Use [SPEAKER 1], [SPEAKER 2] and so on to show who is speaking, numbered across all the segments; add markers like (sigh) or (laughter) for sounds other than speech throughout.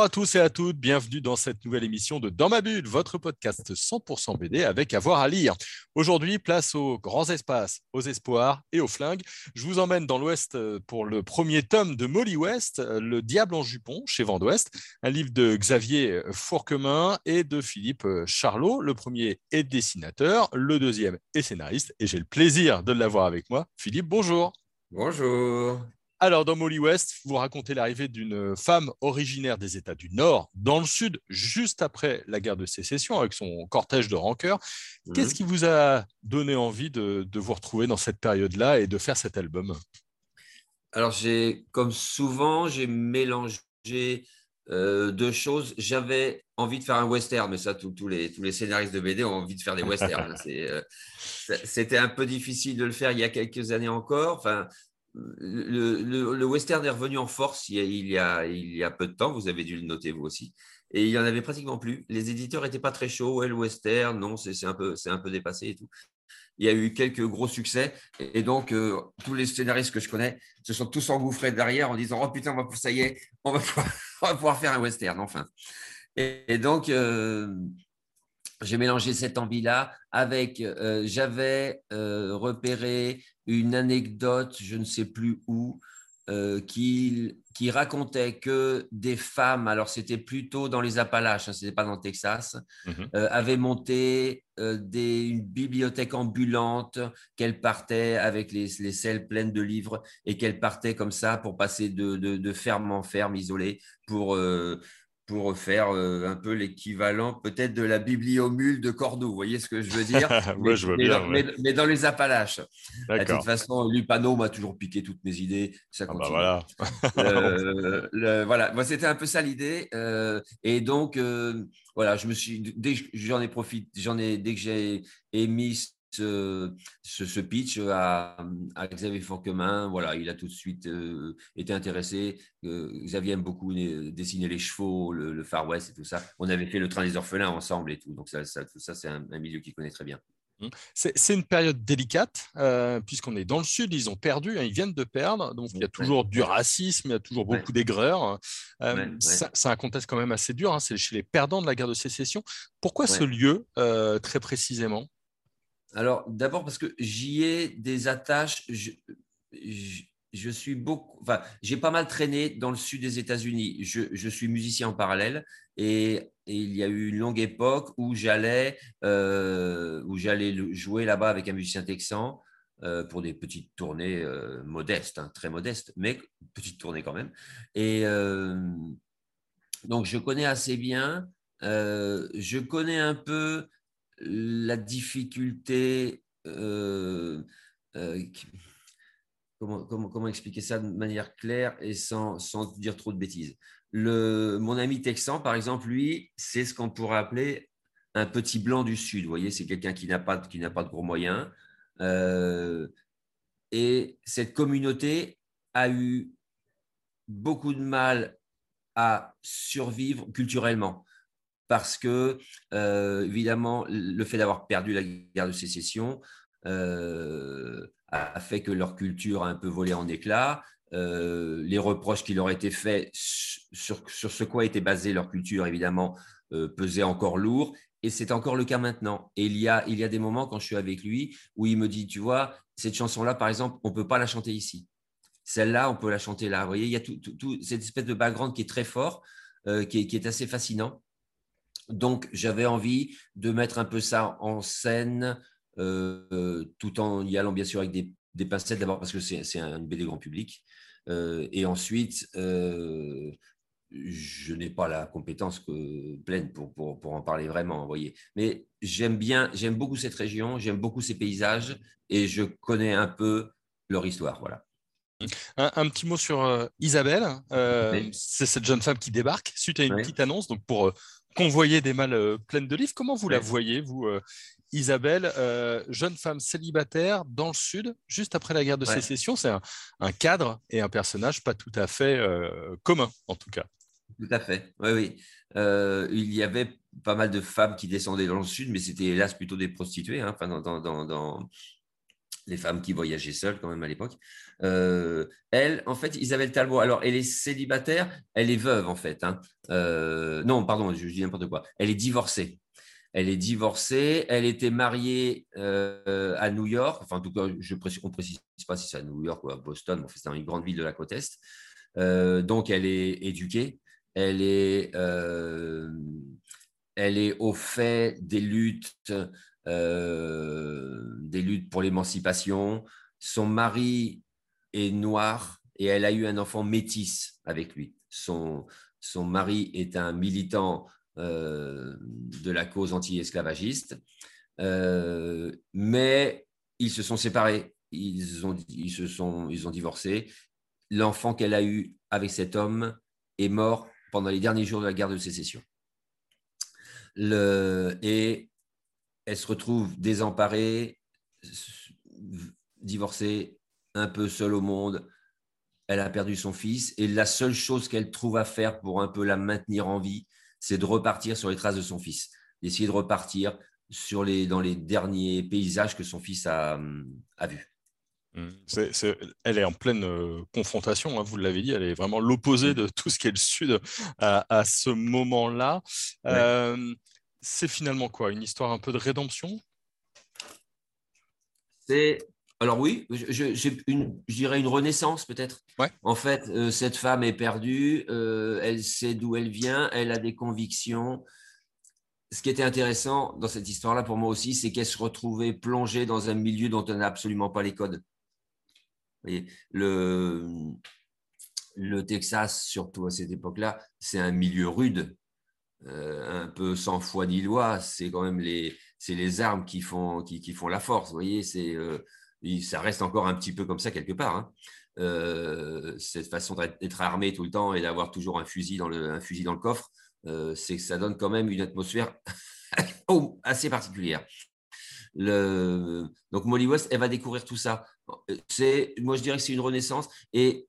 [SPEAKER 1] Bonjour à tous et à toutes, bienvenue dans cette nouvelle émission de Dans ma bulle, votre podcast 100% BD avec avoir à lire. Aujourd'hui, place aux grands espaces, aux espoirs et aux flingues. Je vous emmène dans l'Ouest euh, pour le premier tome de Molly West, euh, Le Diable en jupon, chez Vent d'Ouest, un livre de Xavier Fourquemin et de Philippe Charlot. Le premier est dessinateur, le deuxième est scénariste et j'ai le plaisir de l'avoir avec moi. Philippe, bonjour.
[SPEAKER 2] Bonjour.
[SPEAKER 1] Alors, dans Molly West, vous racontez l'arrivée d'une femme originaire des États du Nord dans le Sud, juste après la guerre de sécession, avec son cortège de rancœur. Qu'est-ce
[SPEAKER 2] Mhm.
[SPEAKER 1] qui vous a donné envie de, de vous retrouver dans cette période-là et de faire cet album?
[SPEAKER 2] Alors, j'ai, comme souvent, j'ai mélangé euh, deux choses. J'avais envie de faire un western, mais ça, tous- tous les, tous les scénaristes de BD ont envie de faire des westerns. (laughs) C'est, euh, C'était un peu difficile de le faire il y a quelques années encore. Enfin, le, western est revenu en force il y, a, peu de temps. Vous avez dû le noter, vous aussi. Et il n'y en avait pratiquement plus. Les éditeurs n'étaient pas très chauds. Ouais, le western, non, c'est un, peu- dépassé et tout. Il y a eu quelques gros succès. Et donc, euh, tous les scénaristes que je connais se sont tous engouffrés derrière en disant Oh putain, ça y est, on va pouvoir, (laughs) faire un western, enfin. Et, et donc, euh, j'ai mélangé cette envie-là avec. euh, J'avais euh, repéré une anecdote, je ne sais plus où, euh, qui, qui racontait que des femmes, alors c'était plutôt dans les Appalaches, hein, ce n'était pas dans le Texas,
[SPEAKER 1] Mhm.
[SPEAKER 2] avaient monté des, une bibliothèque ambulante, qu'elles partaient avec les, les selles pleines de livres et qu'elles partaient comme ça pour passer de, de, de ferme en ferme isolée pour, pour faire euh, un peu l'équivalent peut-être de la bibliomule de Cordoue. Vous voyez ce que je veux dire? (laughs)
[SPEAKER 1] Ouais, je
[SPEAKER 2] mais,
[SPEAKER 1] bien,
[SPEAKER 2] dans,
[SPEAKER 1] ouais.
[SPEAKER 2] mais- mais dans les Appalaches. De
[SPEAKER 1] D'accord.
[SPEAKER 2] toute façon, Lupano m'a toujours piqué toutes mes idées. Ça
[SPEAKER 1] Ah bah
[SPEAKER 2] continue.
[SPEAKER 1] voilà. (laughs)
[SPEAKER 2] Euh, le- voilà, c'était un peu ça l'idée. euh, et donc, euh, voilà, je me suis, dès que j'en ai profité, j'en ai, dès que j'ai émis ce, ce, ce pitch à, à Xavier Forquemin, voilà, il a tout de suite euh, été intéressé. Euh, Xavier aime beaucoup euh, dessiner les chevaux, le, le Far West et tout ça. On avait fait le train des orphelins ensemble et tout. Donc, ça, ça, tout ça, c'est un, un milieu qu'il connaît très bien.
[SPEAKER 1] C'est c'est une période délicate, euh, puisqu'on est dans le Sud, ils ont perdu, hein, ils viennent de perdre, donc il y a
[SPEAKER 2] Ouais.
[SPEAKER 1] toujours du racisme, il y a toujours
[SPEAKER 2] Ouais.
[SPEAKER 1] beaucoup d'aigreur. Euh,
[SPEAKER 2] Ouais, ouais.
[SPEAKER 1] ça- C'est un contexte quand même assez dur, hein, c'est chez les perdants de la guerre de sécession. Pourquoi ce lieu, euh, très précisément?
[SPEAKER 2] Alors, d'abord parce que j'y ai des attaches. Je, suis beaucoup. Enfin, j'ai pas mal traîné dans le sud des États-Unis. Je, suis musicien en parallèle et, il y a eu une longue époque où j'allais euh, où j'allais jouer là-bas avec un musicien texan euh, pour des petites tournées euh, modestes, hein, très modestes, mais petites tournées quand même. Et donc, je connais assez bien. je connais un peu la difficulté. euh, euh, comment, expliquer ça de manière claire et sans, sans dire trop de bêtises? Le, Mon ami texan, par exemple, lui, c'est ce qu'on pourrait appeler un petit blanc du Sud. Vous voyez, c'est quelqu'un qui n'a pas, pas de gros moyens. Euh, et cette communauté a eu beaucoup de mal à survivre culturellement parce que, euh, évidemment, le fait d'avoir perdu la guerre de sécession euh, a fait que leur culture a un peu volé en éclats. Euh, les reproches qui leur étaient faits sur, sur ce quoi était basée leur culture, évidemment, pesaient encore lourd. Et c'est encore le cas maintenant. Et il y, a, il y a des moments quand je suis avec lui où il me dit, tu vois, cette chanson-là, par exemple, on ne peut pas la chanter ici. Celle-là, on peut la chanter là. Vous voyez, il y a tout, cette espèce de background qui est très fort, qui est assez fascinant. Donc, j'avais envie de mettre un peu ça en scène, euh, tout en y allant bien sûr avec des, des pincettes, d'abord parce que c'est c'est un BD grand public, euh, et ensuite, euh, je n'ai pas la compétence que- pleine pour, pour, pour en parler vraiment, vous voyez. Mais j'aime bien, j'aime beaucoup cette région, j'aime beaucoup ces paysages, et je connais un peu leur histoire, voilà.
[SPEAKER 1] Un, un petit mot sur euh, Isabelle. Euh,
[SPEAKER 2] Oui.
[SPEAKER 1] C'est cette jeune femme qui débarque suite à une
[SPEAKER 2] Oui.
[SPEAKER 1] petite annonce donc pour euh, convoyer des malles euh, pleines de livres. Comment vous la voyez, vous euh, Isabelle, jeune femme célibataire dans le Sud, juste après la guerre de sécession? C'est un, cadre et un personnage pas tout à fait commun, en tout cas.
[SPEAKER 2] Tout à fait, oui, oui. il y avait pas mal de femmes qui descendaient dans le Sud, mais c'était hélas plutôt des prostituées, hein, dans, dans, les femmes qui voyageaient seules quand même à l'époque. Euh, elle, en fait, Isabelle Talbot, alors elle est célibataire, elle est veuve en fait. Hein. Euh, non, pardon, je, dis n'importe quoi. Elle est divorcée. Elle est divorcée, elle était mariée euh, à New York, enfin en tout cas, je on ne précise pas si c'est à New York ou à Boston, mais c'est dans une grande ville de la côte Est. donc elle est éduquée, elle est, elle est au fait des luttes des luttes pour l'émancipation. Son mari est noir et elle a eu un enfant métis avec lui. Son, son mari est un militant euh, de la cause anti-esclavagiste, euh, mais ils se sont séparés, ils ont, ils se sont, ils ont divorcé. L'enfant qu'elle a eu avec cet homme est mort pendant les derniers jours de la guerre de sécession. Le, et elle se retrouve désemparée, divorcée, un peu seule au monde. Elle a perdu son fils et la seule chose qu'elle trouve à faire pour un peu la maintenir en vie, c'est de repartir sur les traces de son fils, d'essayer de repartir sur les, dans les derniers paysages que son fils a, a vus.
[SPEAKER 1] Mmh. elle est en pleine euh, confrontation, hein, vous l'avez dit, elle est vraiment l'opposé mmh. de tout ce qui est le Sud à, ce moment-là. Euh, c'est finalement quoi? Une histoire un peu de rédemption?
[SPEAKER 2] C'est. Alors oui, j'ai une, je dirais une renaissance peut-être. En fait, euh, cette femme est perdue, euh, elle sait d'où elle vient, elle a des convictions. Ce qui était intéressant dans cette histoire-là pour moi aussi, c'est qu'elle se retrouvait plongée dans un milieu dont elle n'a absolument pas les codes. le, le Texas, surtout à cette époque-là, c'est un milieu rude. Euh, un peu sans foi ni loi, c'est quand même les, c'est les armes qui font, qui, qui, font la force. Vous voyez, c'est, euh, ça reste encore un petit peu comme ça quelque part. Hein. Euh, cette façon d'être armé tout le temps et d'avoir toujours un fusil dans le, un fusil dans le coffre, c'est ça donne quand même une atmosphère (laughs) assez particulière. Donc Molly West, elle va découvrir tout ça. C'est, moi, je dirais que c'est une renaissance et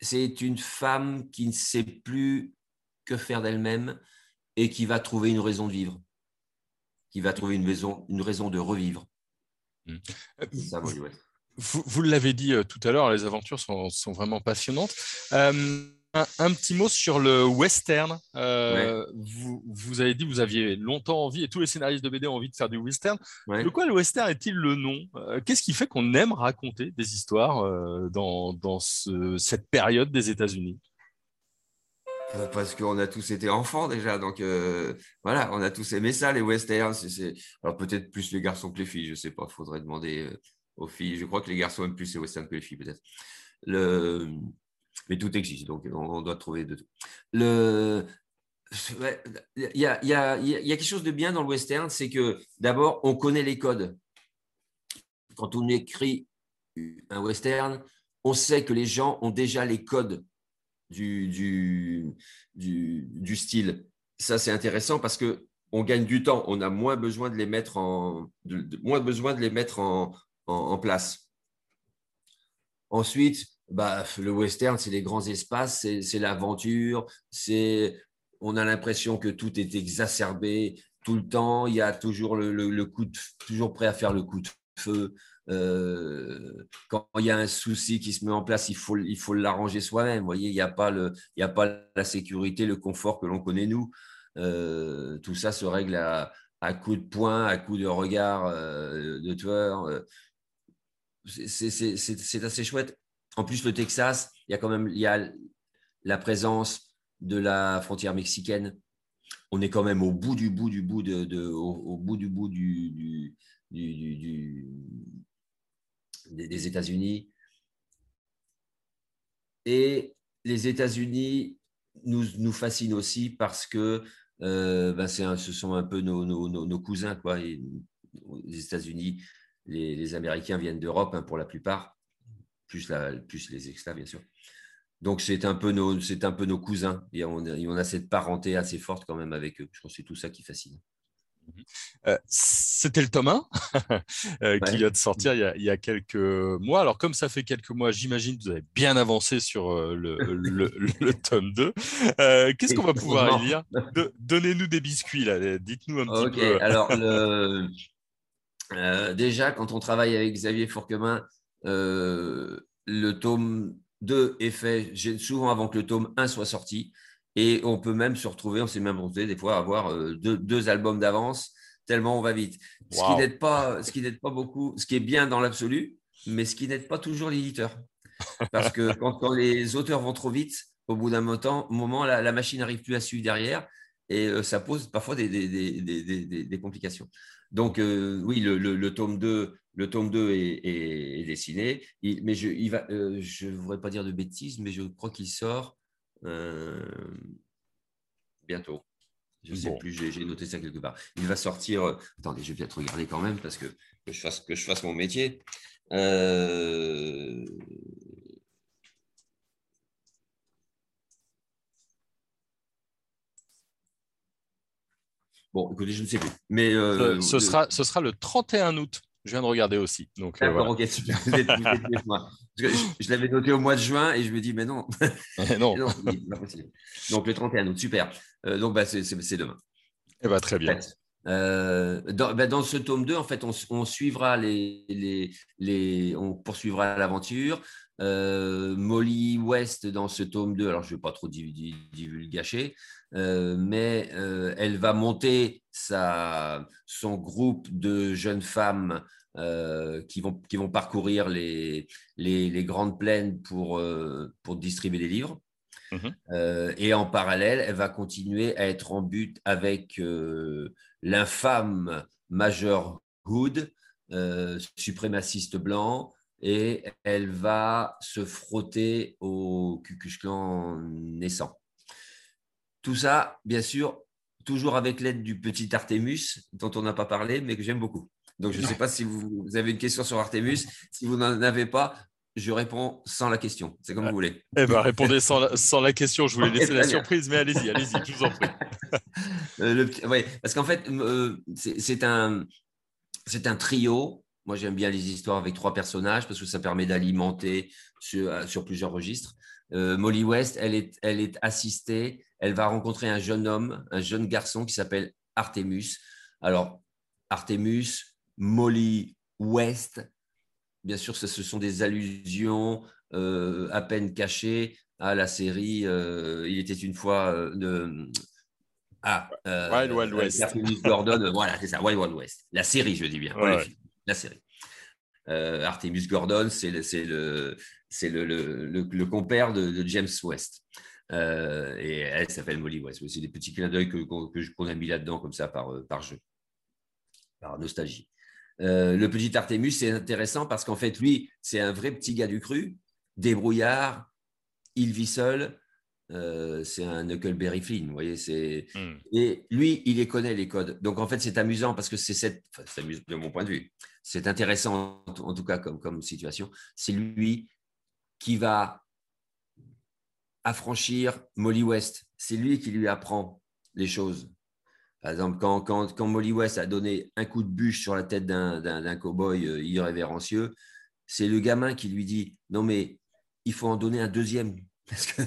[SPEAKER 2] c'est une femme qui ne sait plus que faire d'elle-même et qui va trouver une raison de vivre, qui va trouver une raison, une raison de revivre.
[SPEAKER 1] Hmm. vous, l'avez dit euh, tout à l'heure, les aventures sont, vraiment passionnantes. Euh, un, petit mot sur le western. Euh, vous, vous, avez dit que vous aviez longtemps envie, et tous les scénaristes de BD ont envie de faire du western. De quoi le western est-il le nom? Qu'est-ce qui fait qu'on aime raconter des histoires dans, dans cette période des États-Unis?
[SPEAKER 2] Parce qu'on a tous été enfants déjà, donc euh, voilà, on a tous aimé ça, les westerns. Alors peut-être plus les garçons que les filles, je ne sais pas, il faudrait demander euh, aux filles. Je crois que les garçons aiment plus les westerns que les filles, peut-être. Mais tout existe, donc on, doit trouver de tout. Il y a quelque chose de bien dans le western, c'est que d'abord, on connaît les codes. Quand on écrit un western, on sait que les gens ont déjà les codes du, du, style. Ça, c'est intéressant parce que on gagne du temps. On a moins besoin de les mettre en, moins besoin de les mettre en, en, place. Ensuite, bah, le western, c'est les grands espaces, c'est l'aventure, c'est on a l'impression que tout est exacerbé tout le temps. Il y a toujours le, le, coup de, toujours prêt à faire le coup de feu. Euh, quand il y a un souci qui se met en place, il faut, il faut l'arranger soi-même. Voyez, il n'y a, pas a pas la sécurité, le confort que l'on connaît nous. Euh, tout ça se règle à, à coup de poing, à coup de regard euh, de tueur. C'est assez chouette. En plus, le Texas, il y a quand même y a la présence de la frontière mexicaine. On est quand même au bout du bout du bout de, de au, bout du bout du, du, du, des, États-Unis. Et les États-Unis nous, nous fascinent aussi parce que ben ce sont un peu nos, nos, cousins. Quoi. les États-Unis, les, Américains viennent d'Europe hein, pour la plupart, plus, la, plus les esclaves, bien sûr. Donc, c'est un, peu nos, un peu nos cousins. Et on, on, a cette parenté assez forte quand même avec eux. Je pense que c'est tout ça qui fascine.
[SPEAKER 1] Euh, c'était le tome 1 (laughs) euh, qui vient de sortir il y, a, quelques mois. Alors, comme ça fait quelques mois, j'imagine que vous avez bien avancé sur euh, le, (laughs) tome 2. Qu'est-ce qu'on va pouvoir y lire? Donnez-nous des biscuits, là. Dites-nous un petit peu.
[SPEAKER 2] Alors, (laughs) déjà, quand on travaille avec Xavier Fourquemin, le tome 2 est fait souvent avant que le tome 1 soit sorti. Et on peut même se retrouver, on s'est même retrouvé des fois à avoir deux albums d'avance tellement on va vite. Ce qui n'aide pas, ce qui n'aide pas beaucoup, ce qui est bien dans l'absolu, mais ce qui n'aide pas toujours l'éditeur. Parce que quand, les auteurs vont trop vite, au bout d'un moment, la, machine n'arrive plus à suivre derrière et euh, ça pose parfois des, des, complications. Donc, euh, oui, le, tome 2, le tome 2 est, dessiné, mais je ne euh, voudrais pas dire de bêtises, mais je crois qu'il sort bientôt. Je ne sais plus, j'ai noté ça quelque part. Il va sortir. Euh, attendez, je vais peut-être regarder quand même parce que, que, je, fasse, que je fasse mon métier. Euh, bon, écoutez, je ne sais plus. Mais,
[SPEAKER 1] euh, ce, sera, ce sera le 31 août. Je viens de regarder aussi. Donc,
[SPEAKER 2] ok, super. Vous êtes, (laughs) je, l'avais noté au mois de juin et je me dis, mais non. (laughs) non. (laughs) non donc le 31 août, super. Euh, donc bah, c'est demain.
[SPEAKER 1] Eh ben, très bien.
[SPEAKER 2] Euh, bah, dans, ce tome 2, en fait, on, suivra les, les, les, on poursuivra l'aventure. Euh, Molly West dans ce tome 2, alors je ne vais pas trop divulgacher, mais elle va monter sa, son groupe de jeunes femmes qui, vont, qui vont parcourir les, les, les grandes plaines pour, pour distribuer des livres. Mhm. Euh, et en parallèle, elle va continuer à être en but avec euh, l'infâme Major Hood, euh, suprémaciste blanc, et elle va se frotter au Ku naissant. Tout ça, bien sûr, toujours avec l'aide du petit Artemus, dont on n'a pas parlé, mais que j'aime beaucoup. Donc, je ne sais pas si vous avez une question sur Artemus. Si vous n'en avez pas, je réponds sans la question. C'est comme vous voulez.
[SPEAKER 1] Eh bien, répondez sans la, sans la, question. Je voulais laisser la surprise, mais allez-y, allez-y, je vous en prie. (laughs)
[SPEAKER 2] euh, parce qu'en fait, euh, c'est un, un trio. Moi, j'aime bien les histoires avec trois personnages parce que ça permet d'alimenter sur, euh, sur, plusieurs registres. Euh, Molly West, elle est, elle est assistée. Elle va rencontrer un jeune homme, un jeune garçon qui s'appelle Artemus. Alors, Artemus, Molly West, bien sûr, ce sont des allusions euh, à peine cachées à la série euh, Il était une fois euh, de.
[SPEAKER 1] Ah, Wild Wild West.
[SPEAKER 2] Gordon, voilà, c'est ça, Wild Wild West. La série, je dis bien, la série. Artemus Gordon, c'est le, le, le, le, compère de, James West. et elle s'appelle Molly West. C'est des petits clins d'œil qu'on a mis là-dedans, comme ça, par, par jeu, par nostalgie. Euh, le petit Artemus, c'est intéressant parce qu'en fait, lui, c'est un vrai petit gars du cru, débrouillard, il vit seul. Euh, c'est un Huckleberry Flynn, vous voyez. C'est hmm. et lui, il les connaît les codes. Donc en fait, c'est amusant parce que c'est cette, enfin, de mon point de vue, c'est intéressant en tout cas comme comme situation. C'est lui qui va affranchir Molly West. C'est lui qui lui apprend les choses. Par exemple, quand, quand, quand, Molly West a donné un coup de bûche sur la tête d'un cow-boy euh, irrévérencieux, c'est le gamin qui lui dit Non, mais il faut en donner un deuxième. (laughs) Parce que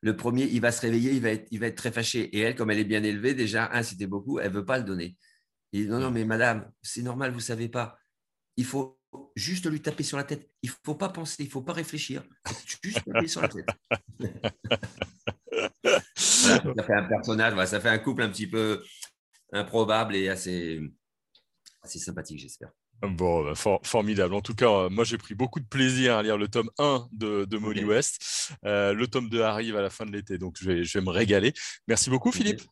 [SPEAKER 2] le premier, il va se réveiller, il va être, il va être très fâché. Et elle, comme elle est bien élevée, déjà, un, c'était beaucoup, elle ne veut pas le donner. Il dit Non, non, mais madame, c'est normal, vous ne savez pas. Il faut juste lui taper sur la tête. Il ne faut pas penser, il ne faut pas réfléchir. Juste taper sur la tête. (laughs) ça (laughs) fait un personnage, ça fait un couple un petit peu improbable et assez, assez sympathique, j'espère.
[SPEAKER 1] Bon, bah, formidable. En tout cas, euh, moi j'ai pris beaucoup de plaisir à lire le tome 1 de, de Molly West. Euh, le tome 2 arrive à la fin de l'été, donc je vais, je vais me régaler. Merci beaucoup, Philippe.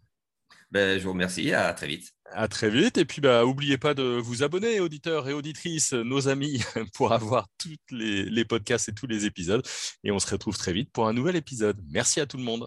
[SPEAKER 2] Ben, je vous remercie. À très vite.
[SPEAKER 1] À très vite. Et puis, bah, n'oubliez pas de vous abonner, auditeurs et auditrices, nos amis, (laughs) pour avoir tous les, les podcasts et tous les épisodes. Et on se retrouve très vite pour un nouvel épisode. Merci à tout le monde.